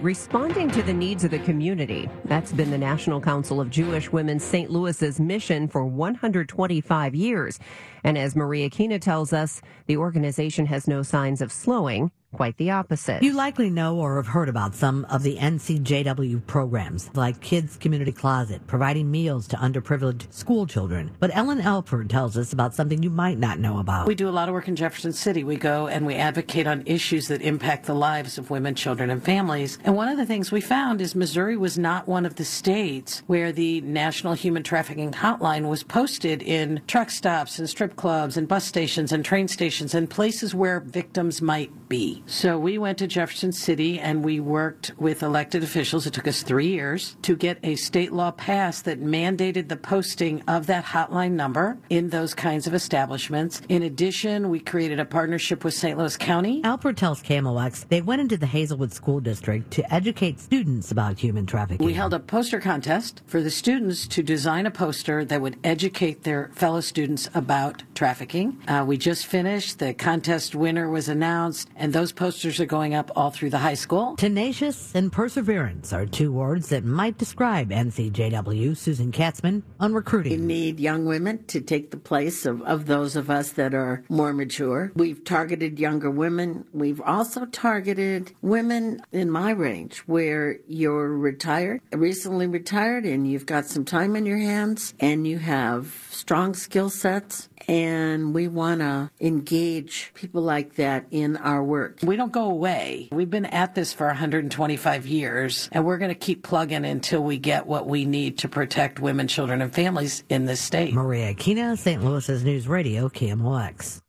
Responding to the needs of the community. That's been the National Council of Jewish Women St. Louis's mission for 125 years. And as Maria Keena tells us, the organization has no signs of slowing. Quite the opposite. You likely know or have heard about some of the NCJW programs, like Kids Community Closet, providing meals to underprivileged school children. But Ellen Alford tells us about something you might not know about. We do a lot of work in Jefferson City. We go and we advocate on issues that impact the lives of women, children, and families. And one of the things we found is Missouri was not one of the states where the National Human Trafficking Hotline was posted in truck stops and strip clubs and bus stations and train stations and places where victims might be. So we went to Jefferson City and we worked with elected officials. It took us three years to get a state law passed that mandated the posting of that hotline number in those kinds of establishments. In addition, we created a partnership with St. Louis County. Alford tells KMOX they went into the Hazelwood School District to educate students about human trafficking. We held a poster contest for the students to design a poster that would educate their fellow students about trafficking. Uh, we just finished. The contest winner was announced, and those posters are going up all through the high school. Tenacious and perseverance are two words that might describe NCJW. Susan Katzman on recruiting. We need young women to take the place of, of those of us that are more mature. We've targeted younger women. We've also targeted women in my range where you're retired, recently retired, and you've got some time in your hands and you have strong skill sets and we want to engage people like that in our work. We don't go away. We've been at this for 125 years, and we're going to keep plugging until we get what we need to protect women, children, and families in this state. Maria Keena, St. Louis's News Radio, KMOX.